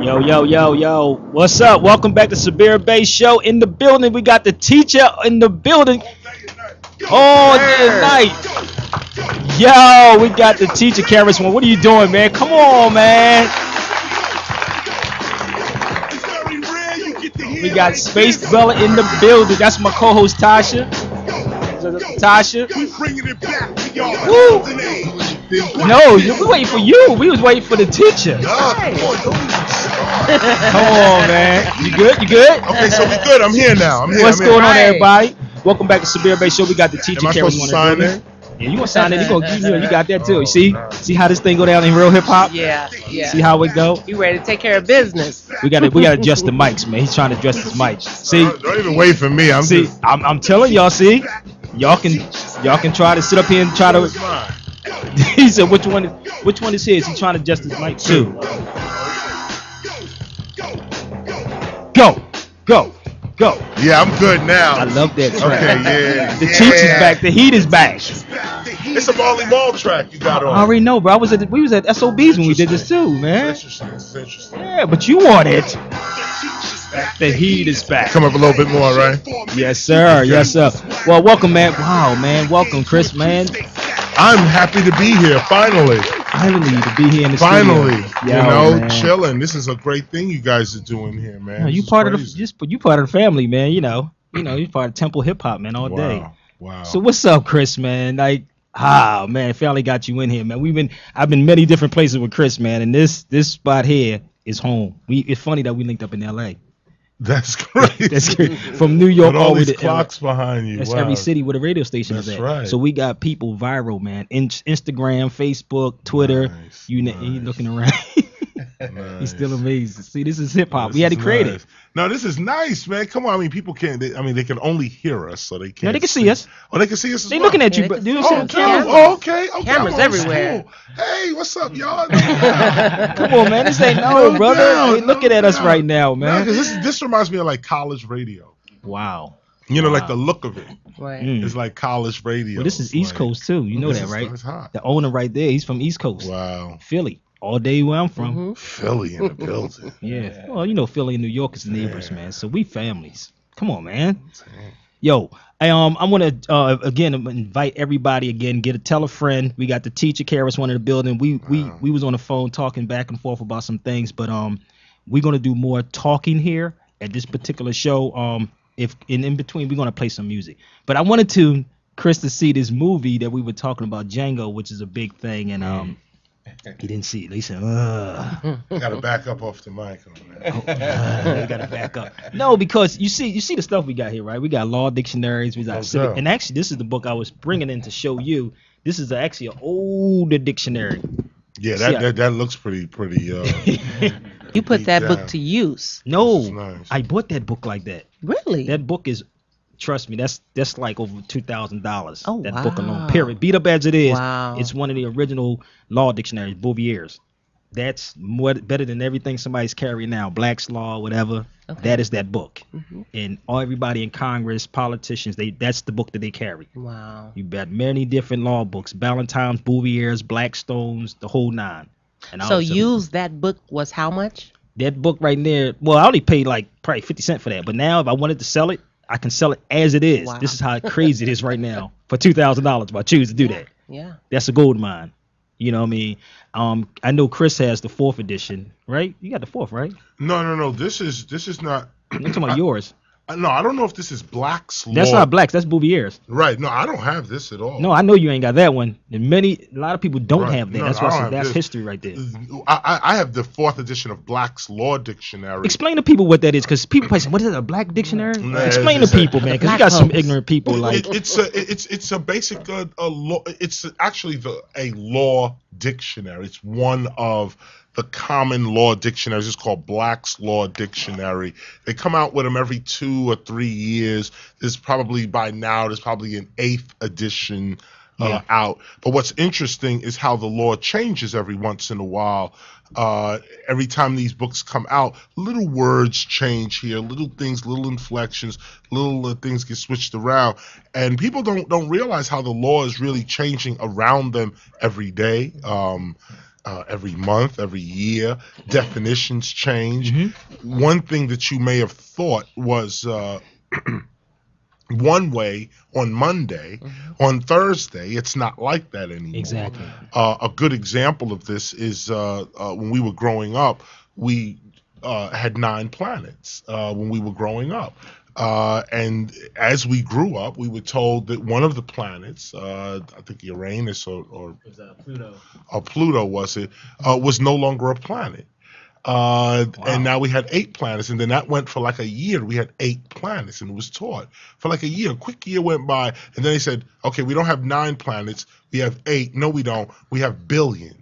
Yo, yo, yo, yo. What's up? Welcome back to Sabir Bey Show. In the building, we got the teacher in the building all day night. Yo, we got the teacher, KRS One. What are you doing, man? Come on, man. We got Space Bella in the building. That's my co-host Tasha. Tasha. Woo. No, you- we waiting for you. We was waiting for the teacher. Come on, man. You good? You good? Okay, so we good. I'm here now. I'm here. What's I'm going here. on, everybody? Welcome back to Sabir Bey Show. We got the teacher, Am I supposed to sign in the in? building. Yeah, you gonna sign it? You gonna you, know, you got that too. You see, see how this thing go down in real hip hop? Yeah, yeah. See how it go? You ready to take care of business? We got to we got to adjust the mics, man. He's trying to adjust his mics. See, Don't, don't even wait for me. I'm see, just. I'm, I'm telling y'all. See, y'all can y'all can try to sit up here and try to. It's mine. he said, which one? Is, Which one is his? He's trying to adjust his mic too. Go, go, go. Yeah, I'm good now. I love that track. Okay, yeah. The yeah. teacher's back. The heat is back. It's a Marley Marl track you got on. I already know, bro. I was at we was at SOBs when we did this too, man. It's interesting. It's interesting. Yeah, but you want it. The heat is back. Come up a little bit more, right? Yes, sir. Yes, sir. Well, welcome, man. Wow, man. Welcome, Chris, man. I'm happy to be here. Finally, Finally, to be here in the finally. studio. you know, man. chilling. This is a great thing you guys are doing here, man. This you part of the just you part of the family, man. You know, you know, you part of Temple Hip Hop, man, all day. Wow. Wow. So what's up, Chris, man? Like, ah, man, finally got you in here, man. We've been, I've been many different places with Chris, man, and this this spot here is home. We it's funny that we linked up in L.A. That's crazy. That's great. From New York With all the these to LA. clocks behind you. That's wow. every city where the radio station is That's at. right. So we got people viral, man. In- Instagram, Facebook, Twitter. Nice, you nice. looking around. He's still Nice. amazing. See, this is hip hop. We had to create nice. it. No, this is nice, man. Come on. I mean, people can't. They, I mean, they can only hear us, so they can't. No, they can see us. Oh, they can see us. As They well. looking at Yeah, you, they but can you see know Oh, what us. I'm saying? okay. Oh, okay. okay. Cameras everywhere. school. Hey, what's up, y'all? Come on, man. This ain't no, No brother. doubt, They looking no at us right now, No, man. 'cause this this reminds me of like college radio. Wow. You know, like the look of it. Right. Mm. It's like college radio. Well, this is East like- Coast too. You know that, right? It's hot. The owner right there, he's from East Coast, Wow. Philly. All day where I'm from. Mhm. Philly in the building. Yeah. Well, you know, Philly and New York is neighbors, man. So we families. Come on, man. Yo, I um I want to uh again invite everybody again. Get a tell a friend. We got the teacher KRS One in the building. We we Wow. we was on the phone talking back and forth about some things, but um we're gonna do more talking here at this particular show. Um if in in between we're gonna play some music. But I wanted to Chris to see this movie that we were talking about Django, which is a big thing, and um he didn't see it. He said, Ugh. I got to back up off the mic on that. Uh, gotta back up. No, because you see, you see the stuff we got here, right? We got law dictionaries, we got No civic, and actually, this is the book I was bringing in to show you. This is actually an older dictionary. Yeah, See, that, that that looks pretty pretty. Uh, You put that Yeah. book to use. no, nice. I bought that book like that. Really? That book is, trust me, that's that's like over two thousand dollars. Oh, that book alone. Period. Beat up as it is, Wow. it's one of the original law dictionaries, Bouvier's. That's more better than everything somebody's carrying now. Black's Law, whatever. Okay. That is that book. mm-hmm. And all everybody in Congress, politicians, they that's the book that they carry. Wow. You got many different law books, Ballentine's, Bouvier's, Blackstone's, the whole nine. And So use that book was how much? that book right there. Well, I only paid like probably fifty cent for that, but now if I wanted to sell it, I can sell it as it is. Wow. This is how crazy it is right now for two thousand dollars. If I choose to do that, Yeah. that's a gold mine. You know what I mean? Um, I know Chris has the fourth edition, right? You got the fourth, right? no, no, no. This is this is not. I'm talking about yours. No, I don't know if this is Black's Law. That's not Black's. That's Bouvier's. Right. No, I don't have this at all. No, I know you ain't got that one. And many, a lot of people don't Right. have that. No, that's I why I said that's this. history right there. I, I- I have the fourth edition of Black's Law Dictionary. Explain to people what that is, because people probably say, "What is that, a black dictionary?" Nah, Explain to it's- people, man, because you Black got some ignorant people. Like, It- it's a it's it's a basic uh, a law. It's actually the a law dictionary. It's one of the common law dictionaries. It's called Black's Law Dictionary. They come out with them every two or three years. There's probably by now there's probably an eighth edition uh, Yeah. out. But what's interesting is how the law changes every once in a while. Uh, every time these books come out, little words change here, little things, little inflections, little uh, things get switched around, and people don't don't realize how the law is really changing around them every day. Um, uh, every month, every year, definitions change. Mhm. One thing that you may have thought was uh, one way on Monday, on Thursday, it's not like that anymore. Exactly. Uh, a good example of this is uh, uh, when we were growing up, we uh, had nine planets uh, when we were growing up. Uh, and as we grew up, we were told that one of the planets, uh, I think Uranus or, or, or Pluto was it, uh, was no longer a planet. Uh, Wow. And now we had eight planets, and then that went for like a year. We had eight planets, and it was taught for like a year. A quick year went by, and then they said, "Okay, we don't have nine planets. We have eight. No, we don't. We have billions.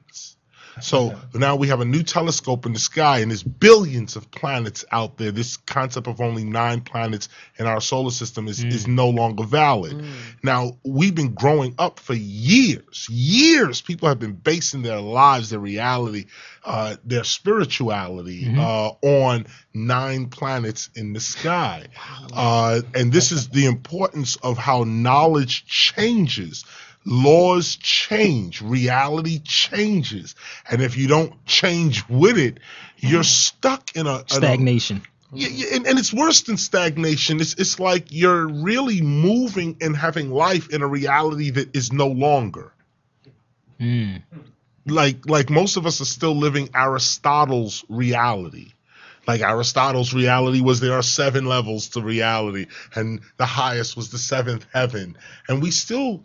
So now we have a new telescope in the sky, and there's billions of planets out there. This concept of only nine planets in our solar system is, is no longer valid. Now, we've been growing up for years, years. People have been basing their lives, their reality, uh, their spirituality Mhm. uh, on nine planets in the sky. Uh, and this is the importance of how knowledge changes. Laws change, reality changes. And if you don't change with it, you're stuck in a, in a Stagnation. yeah, and, and it's worse than stagnation. It's it's like you're really moving and having life in a reality that is no longer. Mm. Like like most of us are still living Aristotle's reality. Like Aristotle's reality was there are seven levels to reality, and the highest was the seventh heaven. And we still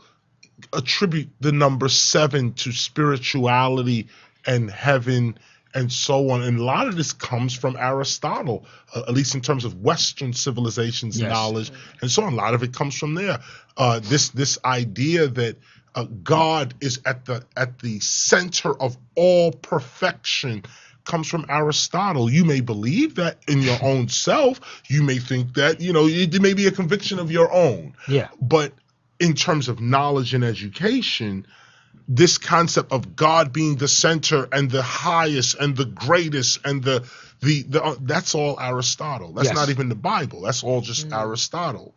attribute the number seven to spirituality and heaven and so on. And a lot of this comes from Aristotle, uh, at least in terms of Western civilization's Yes. knowledge and so on. A lot of it comes from there. Uh, this this idea that uh, God is at the at the center of all perfection comes from Aristotle. You may believe that in your own self. You may think that you know it, it may be a conviction of your own Yeah. but in terms of knowledge and education this concept of god being the center and the highest and the greatest and the the, the uh, that's all aristotle. That's Yes. not even the bible. That's all just aristotle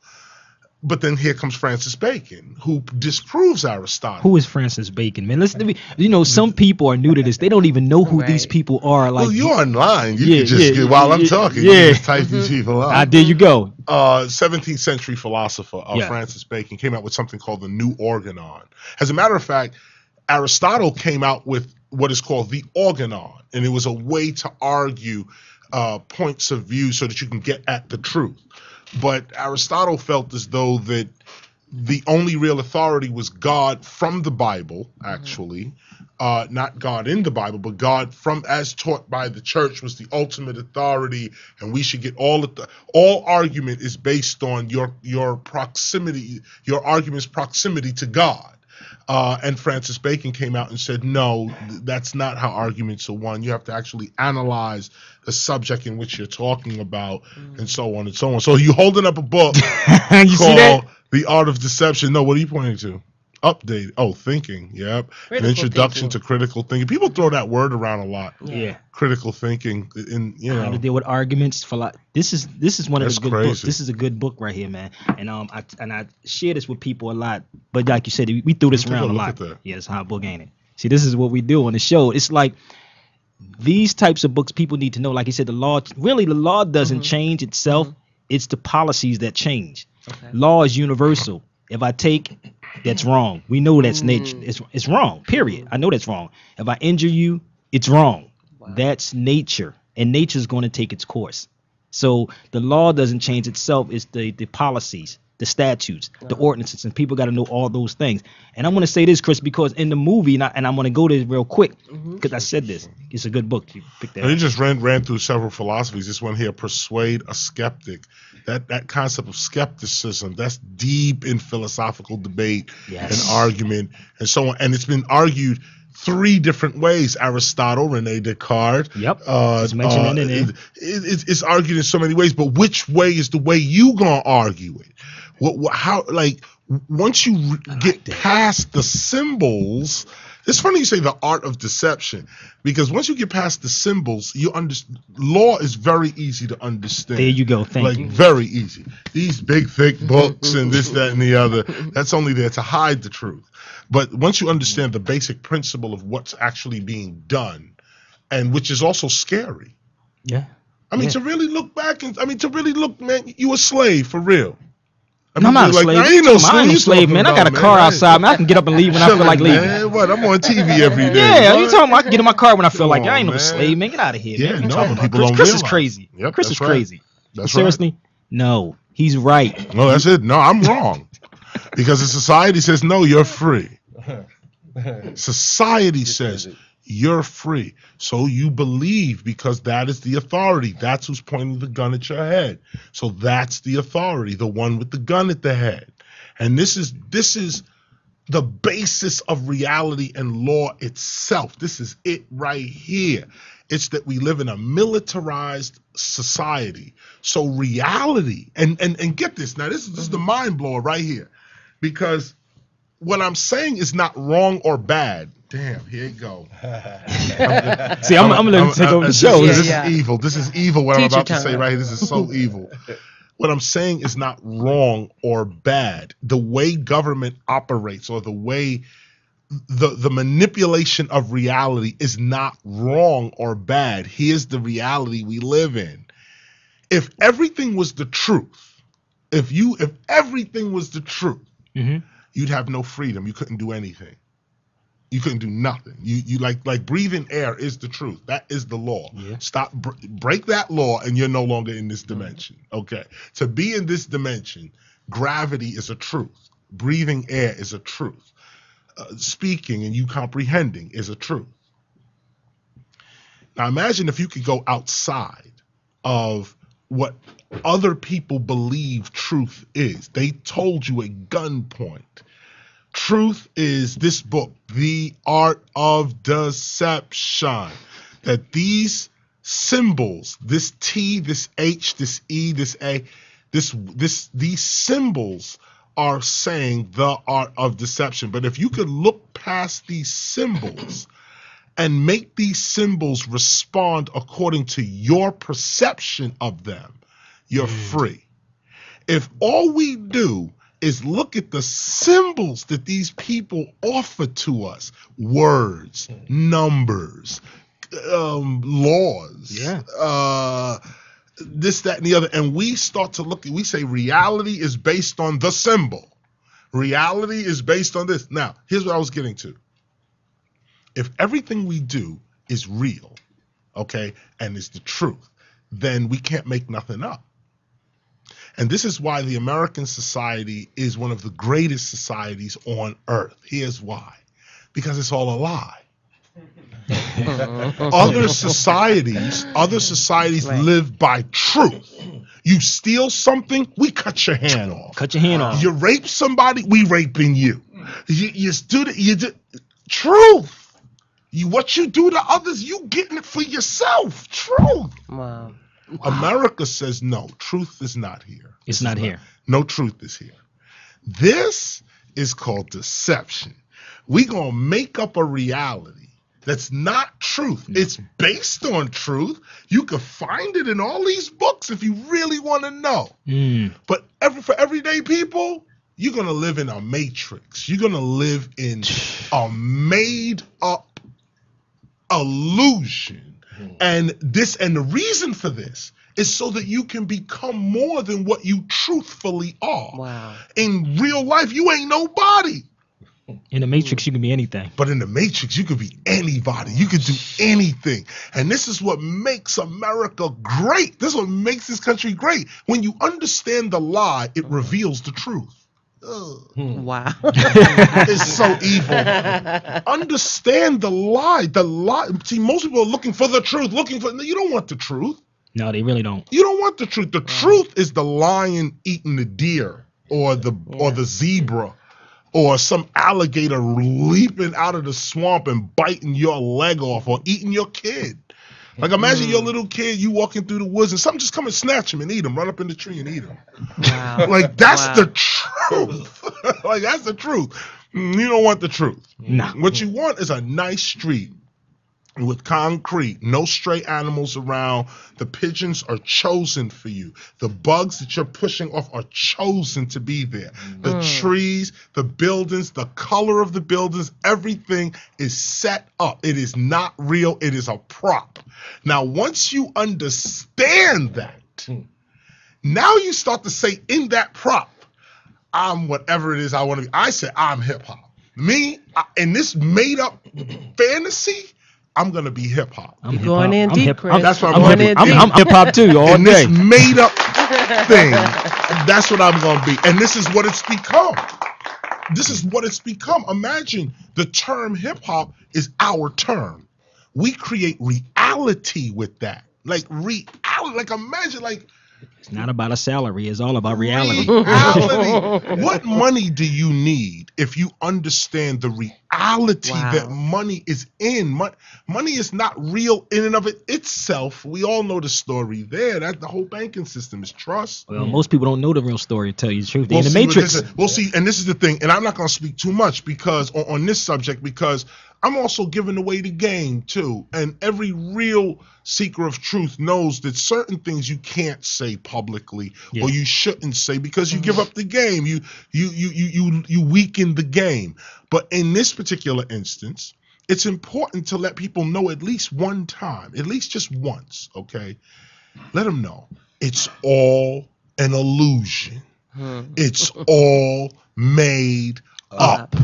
but then here comes francis bacon who disproves aristotle Who is Francis Bacon, man? Listen to me. You know, some people are new to this. They don't even know who these people are. Like, well you're online you Yeah, can just yeah, get, while i'm talking yeah. you just type these people out ah, there you go. uh, 17th century philosopher uh, Yeah. Francis Bacon came out with something called the New Organon. As a matter of fact, Aristotle came out with what is called the Organon, and it was a way to argue uh, points of view so that you can get at the truth. But Aristotle felt as though that the only real authority was God from the Bible, actually. Uh, not God in the Bible, but God from as taught by the church was the ultimate authority, and we should get all of the all argument is based on your your proximity, your argument's proximity to God. Uh, and Francis Bacon came out and said, no, that's not how arguments are won. You have to actually analyze the subject in which you're talking about, and so on and so on. So you holding up a book you see called that? The Art of Deception. No, what are you pointing to? Update. Oh, thinking. Yep. An introduction thinking. to critical thinking. People throw that word around a lot. Yeah. Critical thinking. In you know How to deal with arguments for like this is this is one of That's the good books. This is a good book right here, man. And um I and I share this with people a lot. But like you said, we threw this Take a around a lot. at. Yeah, it's a hot book, ain't it? See, this is what we do on the show. It's like these types of books people need to know. Like you said, the law really the law doesn't Mhm. change itself. It's the policies that change. Okay. Law is universal. If I take, that's wrong. We know that's nature. Mm. It's it's wrong. Period. I know that's wrong. If I injure you, it's wrong. Wow. That's nature, and nature's going to take its course. So the law doesn't change itself. It's the the policies, the statutes, the ordinances, and people got to know all those things. And I'm going to say this, Chris, because in the movie, and, I, and I'm going to go there real quick because I said this. It's a good book. You pick that. And he just ran ran through several philosophies. This one here, persuade a skeptic. That that concept of skepticism, that's deep in philosophical debate Yes. and argument and so on. And it's been argued three different ways. Aristotle, Rene Descartes. Yep. Uh, It's mentioned uh, in it- it- it's- it's argued in so many ways, but which way is the way you gonna argue it? What, what, how, like, once you get past the symbols, it's funny you say the art of deception because once you get past the symbols, you understand. Law is very easy to understand. There you go. Thank like you. very easy. These big thick books and this, that, and the other. That's only there to hide the truth. But once you understand the basic principle of what's actually being done, and which is also scary. Yeah. I mean, Yeah. to really look back and I mean, to really look, man, you a slave for real. I No, I'm not a like, slave. I I ain't no ain't slave, no slave, talking man. I got a about, car man. outside, man. I can get up and leave when I feel like leaving. Man. What? I'm on TV every day. Yeah, What? you talking about I can get in my car when I feel Come like on, I ain't no man. slave, man. Get out of here, Yeah, man. No, talking people Chris, don't Chris is crazy. Yep, Chris that's is right. crazy. That's Seriously, no, he's right. No, that's it. No, I'm wrong. because the society says no, you're free. Society says you're free. So you believe because that is the authority. That's who's pointing the gun at your head. So that's the authority, the one with the gun at the head. And this is this is the basis of reality and law itself. This is it right here. It's that we live in a militarized society. So reality, and and and get this now. This is this is the mind blower right here, because what I'm saying is not wrong or bad. Damn, here you go. See, I'm, I'm gonna take over the show. Is, Yeah, this yeah. is evil. This is evil. What I'm about to say right here. This is so evil. What I'm saying is not wrong or bad. The way government operates or the way the the manipulation of reality is not wrong or bad. Here's the reality we live in. If everything was the truth, if you if everything was the truth, Mhm. you'd have no freedom. You couldn't do anything. You couldn't do nothing. You you like like breathing air is the truth. That is the law. Yeah. Stop br- break that law and you're no longer in this dimension. Okay. To be in this dimension, gravity is a truth. Breathing air is a truth. Uh, speaking and you comprehending is a truth. Now imagine if you could go outside of what other people believe truth is. They told you at gunpoint. Truth is this book, The Art of Deception. That these symbols, this T, this H, this E, this A, this this these symbols are saying the art of deception. But if you could look past these symbols and make these symbols respond according to your perception of them, you're mm. free. If all we do is look at the symbols that these people offer to us words, numbers, um, laws, Yeah. uh, this, that, and the other, and we start to look, we say reality is based on the symbol. Reality is based on this. Now, here's what I was getting to if everything we do is real, okay, and is the truth, then we can't make nothing up. And this is why the American society is one of the greatest societies on earth. Here's why because it's all a lie. other societies, other societies Right. live by truth. You steal something, we cut your hand off. Cut your hand off. You rape somebody, we raping you. You, you do the, you do, truth. You what you do to others, you getting it for yourself. Truth. Wow. America says no. Truth is not here. It's not here. No truth is here. This is called deception. We gonna make up a reality that's not truth. It's based on truth. You can find it in all these books if you really want to know. Mm. But every for everyday people, you're gonna live in a matrix. You're gonna live in a made up illusion. Hmm. And this and the reason for this is so that you can become more than what you truthfully are. Wow. In real life, you ain't nobody. In the Matrix, you can be anything. But in the Matrix, you could be anybody. You could do anything. And this is what makes America great. This is what makes this country great. When you understand the lie, it reveals the truth. Ugh. Wow. It's so evil. Understand the lie. The lie. See, most people are looking for the truth, looking for. You don't want the truth. No, they really don't. You don't want the truth. The truth is the lion eating the deer, or the or the zebra, or some alligator leaping out of the swamp and biting your leg off, or eating your kid. Like imagine your little kid, you walking through the woods and something just come and snatch him and eat him, run up in the tree and eat him. Wow. Like that's Wow. the truth. like that's the truth. Mm, You don't want the truth. Nah. What you want is a nice street with concrete, no stray animals around. The pigeons are chosen for you. The bugs that you're pushing off are chosen to be there. The mm. trees, the buildings, the color of the buildings, everything is set up. It is not real, it is a prop. Now, once you understand that, hmm. now you start to say in that prop, I'm whatever it is I want to be. I said I'm hip hop. Me I, in this made up fantasy, I'm gonna be hip hop. I'm Going in. I'm deep, hip- Chris. I'm- That's what I'm, I'm Going hip- in be. I'm, I'm hip hop too all in day. this made up thing, that's what I'm gonna be. And this is what it's become. This is what it's become. Imagine the term hip hop is our term. We create reality with that. Like reality. Like imagine like It's not about a salary. It's all about reality. reality. what money do you need if you understand the reality Wow. that money is in? Mon- money is not real in and of it itself. We all know the story there. That the whole banking system is trust. Well, most people don't know the real story. To tell you the truth, they're We'll in the matrix. this we'll see, and this is the thing, and I'm not going to speak too much because on, on this subject because I'm also giving away the game too, and every real seeker of truth knows that certain things you can't say publicly Yeah. or you shouldn't say because you give mm-hmm. up the game, you you you you you you weaken the game. But in this particular instance, it's important to let people know at least one time, at least just once, okay? Let them know it's all an illusion. Hmm. It's all made up.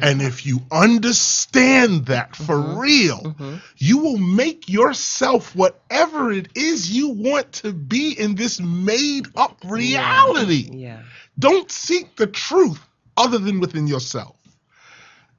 And if you understand that for mm-hmm. real, mm-hmm. you will make yourself whatever it is you want to be in this made up reality. Yeah. Don't seek the truth other than within yourself.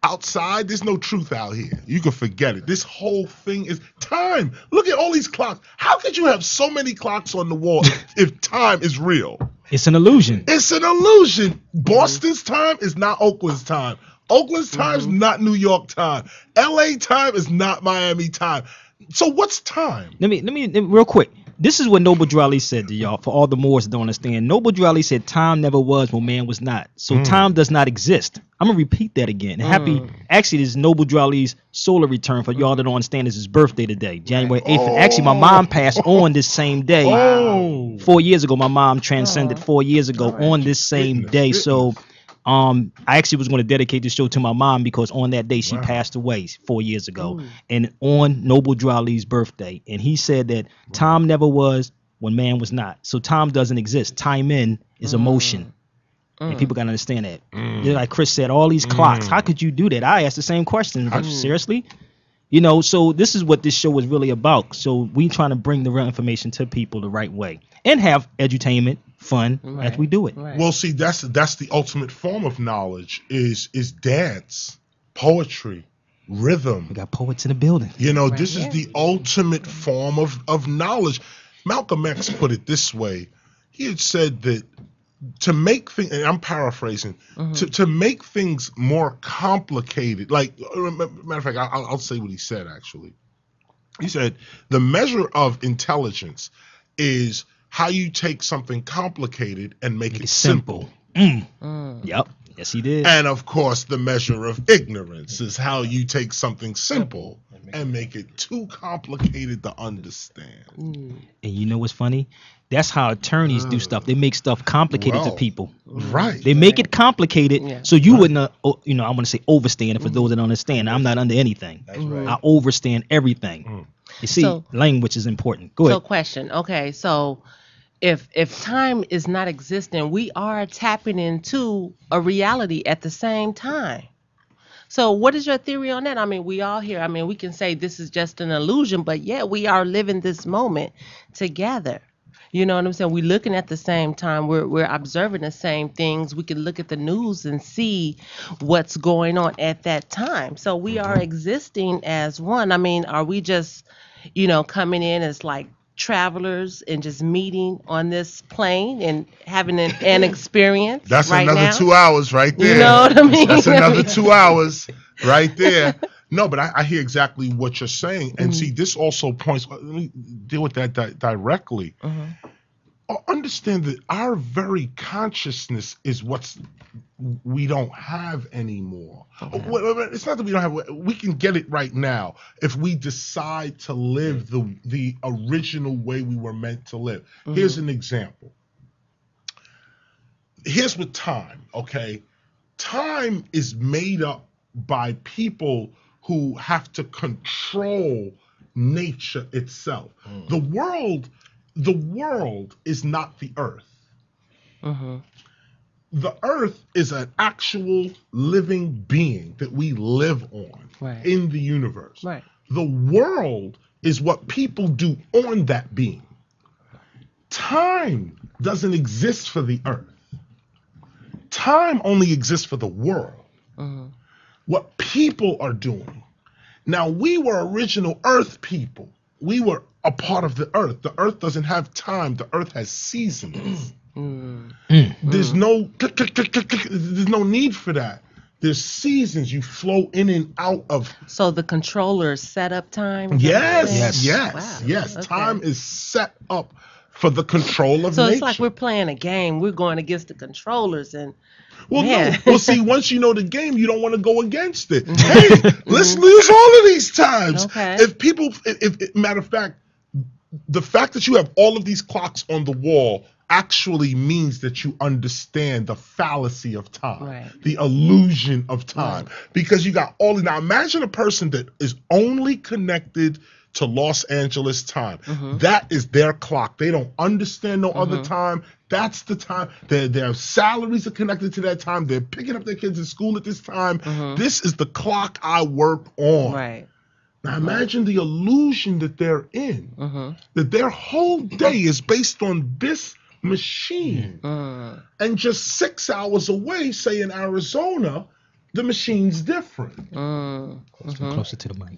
Outside, there's no truth out here. You can forget it. This whole thing is time. Look at all these clocks. How could you have so many clocks on the wall if, if time is real? It's an illusion. It's an illusion. Mm-hmm. Boston's time is not Oakland's time. Oakland's mm-hmm. time is not New York time. LA time is not Miami time. So what's time? Let me, let me, let me- real quick. This is what Noble Drew Ali said to y'all. For all the Moors that don't understand, Noble Drew Ali said, "Time never was when man was not." So hmm. time does not exist. I'm gonna repeat that again. And happy, hmm. actually, this is Noble Drew Ali's solar return. For y'all that don't understand, this is his birthday today, January 8th. And actually, my mom oh. passed on this same day. Oh. Four years ago, my mom transcended four years ago on this same Goodness, day. So, um, I actually was going to dedicate this show to my mom because on that day she passed away four years ago, and on Noble Drew Ali's birthday, and he said that time never was when man was not. So time doesn't exist. Time in is mm. emotion. And people mm. gotta understand that. Mm. Just Like Chris said, all these clocks. How could you do that? I asked the same question. Like, Seriously? You know, so this is what this show is really about. So we trying to bring the real information to people the right way and have edutainment, fun as we do it. Right. Well, see, that's that's the ultimate form of knowledge is is dance, poetry, rhythm. We got poets in the building. You know, Right. this is the ultimate form of of knowledge. Malcolm X put it this way. He had said that to make things, and I'm paraphrasing, to, to make things more complicated. Like, uh, matter of fact, I'll, I'll say what he said actually. He said the measure of intelligence is how you take something complicated and make it It's simple. simple. Mm. Mm. Yep. Yes, he did. And of course, the measure of ignorance is how you take something simple and make it too complicated to understand. Mm. And you know what's funny? That's how attorneys do stuff. They make stuff complicated to people. Right. They make it complicated Yeah. so you wouldn't, uh, you know, I want to say overstand it for those that don't understand. I'm not under anything. That's right. I overstand everything. Mm. You see, So- language is important. Go ahead. So question. Okay, so if if time is not existing, we are tapping into a reality at the same time. So what is your theory on that? I mean, we all here. I mean, we can say this is just an illusion, but yet we are living this moment together. You know what I'm saying? We're looking at the same time. We're we're observing the same things. We can look at the news and see what's going on at that time. So we are mm-hmm. existing as one. I mean, are we just, you know, coming in as like travelers and just meeting on this plane and having an, an experience? That's right another now? two hours right there. You know what I mean? That's another two hours right there. No, but I, I hear exactly what you're saying. And see, this also points, let me deal with that di- directly. Mhm. Understand that our very consciousness is what's we don't have anymore. Well, It's not that we don't have. We can get it right now if we decide to live the the original way we were meant to live. Mm-hmm. Here's an example. Here's with time. Okay, time is made up by people who have to control nature itself. Mm. The world, the world is not the earth hmm the earth is an actual living being that we live on Right. in the universe. Right. The world is what people do on that being. Time doesn't exist for the earth. Time only exists for the world. hmm What people are doing. Now, we were original earth people. We were a part of the earth. The earth doesn't have time, the earth has seasons. Mm. There's no click, click, click, click, click. there's no need for that. There's seasons you flow in and out of. So the controller set up time. is that what Yes, yes, yes, Wow. yes. Okay. Time is set up for the control of So nature. it's like we're playing a game. We're going against the controllers, and well, no. Well, see, once you know the game, you don't want to go against it. Mm-hmm. Hey, let's lose all of these times. Okay. If people, if, if matter of fact, the fact that you have all of these clocks on the wall actually means that you understand the fallacy of time, Right. the illusion of time. Because you got all now imagine a person that is only connected to Los Angeles time. Mm-hmm. That is their clock. They don't understand no other time. That's the time. Their their salaries are connected to that time. They're picking up their kids in school at this time. This is the clock I work on. Mm-hmm. right. Now imagine the illusion that they're in. hmm That their whole day is based on this machine. Mm. And just six hours away, say in Arizona, the machine's different. Mm. Closer to the mic.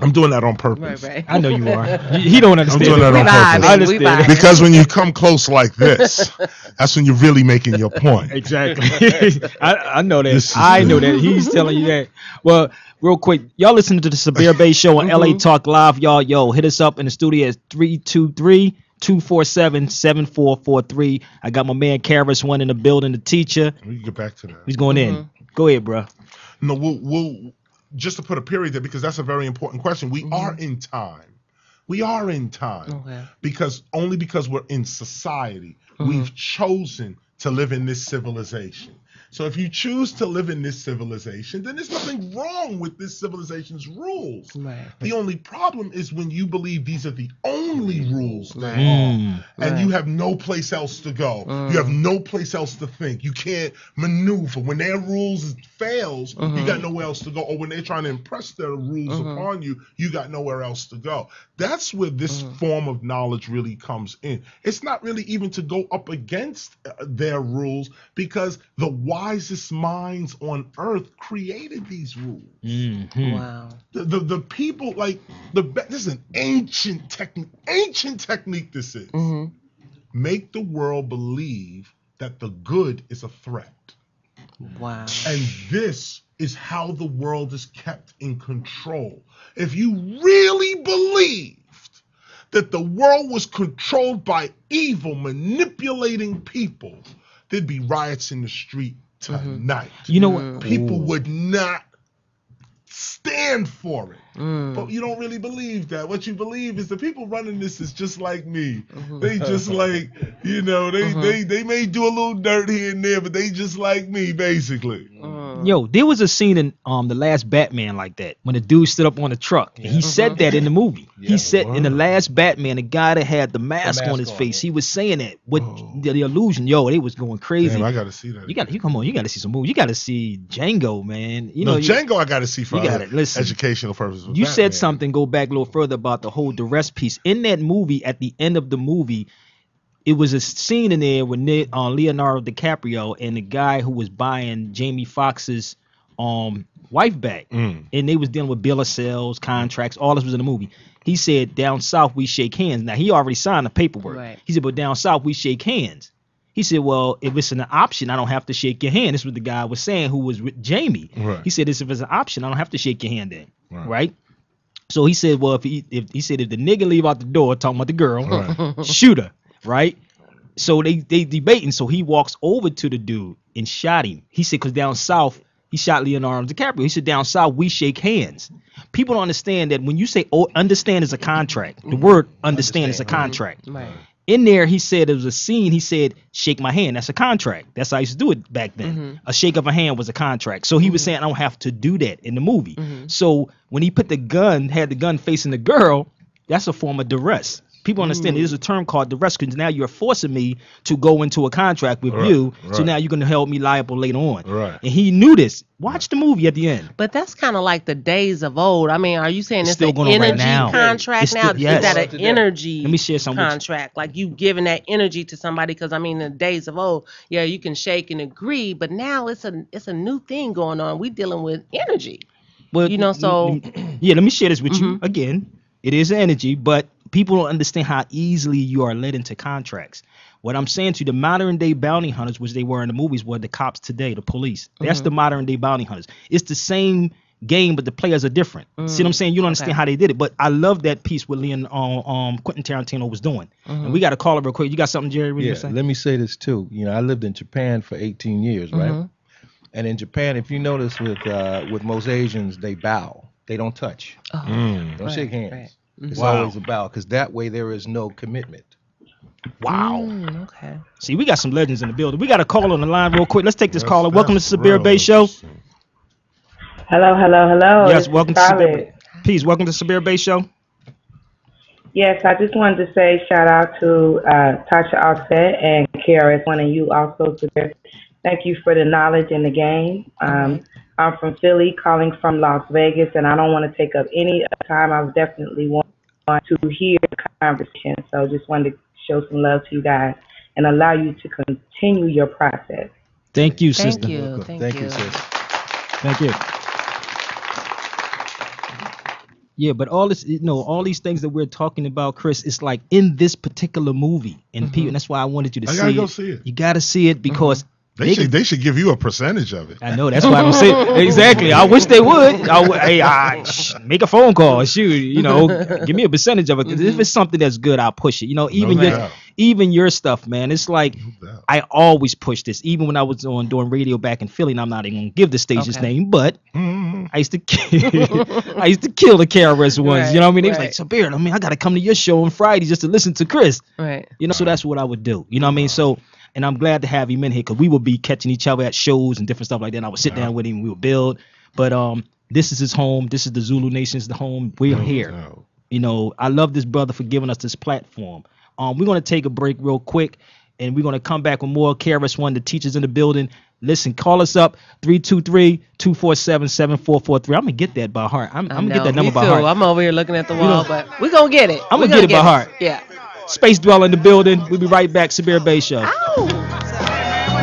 I'm doing that on purpose. right. I know you are. He he don't understand. I'm understand. doing that We on vibing, purpose. I we understand. Because when you come close like this, that's when you're really making your point. Exactly. I, I know that. This is I know that. He's telling you that. Well, real quick, y'all listen to the Severe Bay Show on LA mm-hmm. Talk Live. Y'all, yo, hit us up in the studio at 323 247 7443. I got my man KRS One in the building, the teacher. We can get back to that. He's going in. Mm-hmm. Go ahead, bro. No, we'll, we'll just to put a period there because that's a very important question. We Mm-hmm. are in time. We are in time Okay. because only because we're in society, Mm-hmm. we've chosen to live in this civilization. So if you choose to live in this civilization, then there's nothing wrong with this civilization's rules. Right. The only problem is when you believe these are the only rules there Right. are, hmm. and Right. you have no place else to go. Uh. You have no place else to think. You can't maneuver. When their rules fails, you uh-huh. got nowhere else to go. Or when they're trying to impress their rules uh-huh. upon you, you got nowhere else to go. That's where this uh-huh. form of knowledge really comes in. It's not really even to go up against uh, their rules because the wisest minds on earth created these rules Mhm. Wow. the, the, the people like the this is an ancient technique ancient technique this is hmm make the world believe that the good is a threat Wow. and this is how the world is kept in control if you really believed that the world was controlled by evil manipulating people there'd be riots in the street Mm-hmm. tonight You know what? Mm. people Ooh. would not stand for it Mm. but you don't really believe that. What you believe is the people running this is just like me. Mm-hmm. They just like, you know, they mm-hmm. they they may do a little dirt here and there, but they just like me, basically. Yo, there was a scene in um the last Batman like that when the dude stood up on the truck. And he said that in the movie. he said in the last Batman, the guy that had the mask, mask on his on, face, he was saying that. What the, the illusion, yo, they was going crazy. Damn, I gotta see that. you got you come on, you got to see some movies. You got to see Django, man. You no, know, you- Django, I gotta see for you gotta- listen. educational purposes. you Batman. said something go back a little further about the whole duress piece in that movie at the end of the movie it was a scene in there with Ne- uh, leonardo dicaprio and the guy who was buying jamie foxx's um wife back Mm. and they was dealing with bill of sales contracts all this was in the movie he said down south we shake hands now he already signed the paperwork Right. he said but down south we shake hands he said, "Well, if it's an option, I don't have to shake your hand." This is what the guy was saying, who was with Jamie. Right. He said, "This if it's an option, I don't have to shake your hand then." Right. right? So he said, well, if he if he said if the nigga leave out the door talking about the girl, Right. shoot her, right? so they they debating. So he walks over to the dude and shot him. He said, "Cause down south, he shot Leonardo DiCaprio. He said, down south, we shake hands. People don't understand that when you say oh, understand is a contract. The mm-hmm. word understand is a contract. Right. In there, he said it was a scene. He said, "Shake my hand." That's a contract. That's how I used to do it back then. Mm-hmm. A shake of a hand was a contract. So he was mm-hmm. saying, "I don't have to do that in the movie." So when he put the gun, had the gun facing the girl, that's a form of duress. People understand there's a term called duress because now you're forcing me to go into a contract with Right, you. So now you're gonna hold me liable later on. Right. And he knew this. Watch the movie at the end. But that's kind of like the days of old. I mean, are you saying It's it's, still an going on right energy now. contract It's now? still- yes. Is that an energy Let me share some with you. contract? Like you giving that energy to somebody? Because I mean, in the days of old, yeah, you can shake and agree, but now it's a it's a new thing going on. We're dealing with energy. Well, You know, so- yeah, let me share this with you Mhm. again. It is energy, but people don't understand how easily you are led into contracts. What I'm saying to you, the modern day bounty hunters, which they were in the movies, were the cops today, the police. That's Mm-hmm. the modern day bounty hunters. It's the same game, but the players are different. See what I'm saying? You don't understand Mm. Okay. how they did it, but I love that piece what Leon, um, um, Quentin Tarantino was doing. Mm-hmm. And we got to call it real quick. You got something, Jerry? What Yeah, let me say this too. You know, I lived in Japan for 18 years, right? Mhm. And in Japan, if you notice with uh, with most Asians, they bow. They don't touch. Oh, Mm. Don't Right, shake hands. right. It's Wow. always about because that way there is no commitment. Wow. Mm, okay. See, we got some legends in the building. We got a call on the line real quick. Let's take this That's- caller. Welcome to that's Sabir Bey Show. Hello, hello, hello. yes, This is welcome to Charlotte. Sabir. Peace. Welcome to Sabir Bey Show. Yes, I just wanted to say shout out to uh, Tasha Offset and KRS One and you also. Sabir. Thank you for the knowledge in the game. Um, I'm from Philly, calling from Las Vegas, and I don't want to take up any time. I would definitely want to hear the conversation, so just wanted to show some love to you guys and allow you to continue your process. Thank you, sister. Thank you. Thank, Thank you. you, sis. Thank you. Yeah, but all this, you know, all these things that we're talking about, Chris, it's like in this particular movie, and mm-hmm. people. That's why I wanted you to I see gotta it. go see it. You got to see it because mm-hmm. They, They should they should give you a percentage of it. I know that's why I'm saying exactly. I wish they would. I would hey, I, sh- make a phone call. Shoot, you know, give me a percentage of it. 'Cause if it's something that's good, I'll push it. You know, even your doubt. even your stuff, man. It's like No. I always push this. Even when I was on doing radio back in Philly, and I'm not even gonna give the station's Okay. name, but Mhm. I used to kill, I used to kill the KRS ones. you know what I mean? They was Right, like, Sabir, I mean, I gotta come to your show on Friday just to listen to Chris. Right. You know, so that's what I would do. You know what I mean? So, and I'm glad to have him in here because we would be catching each other at shows and different stuff like that. And I would sit down with him, we would build. But um, this is his home. This is the Zulu Nation's the home. We're No here. doubt. You know, I love this brother for giving us this platform. Um, we're gonna take a break real quick, and we're gonna come back with more KRS One, the teachers in the building. Listen, call us up 323-247-7443. I'm gonna get that by heart. I'm, I I'm gonna know, get that number me by too. heart. I'm over here looking at the wall, but we're gonna get it. I'ma We get gonna it by heart. Yeah. Space Dweller in the building. We'll be right back. Sabir Bey Show. Ow.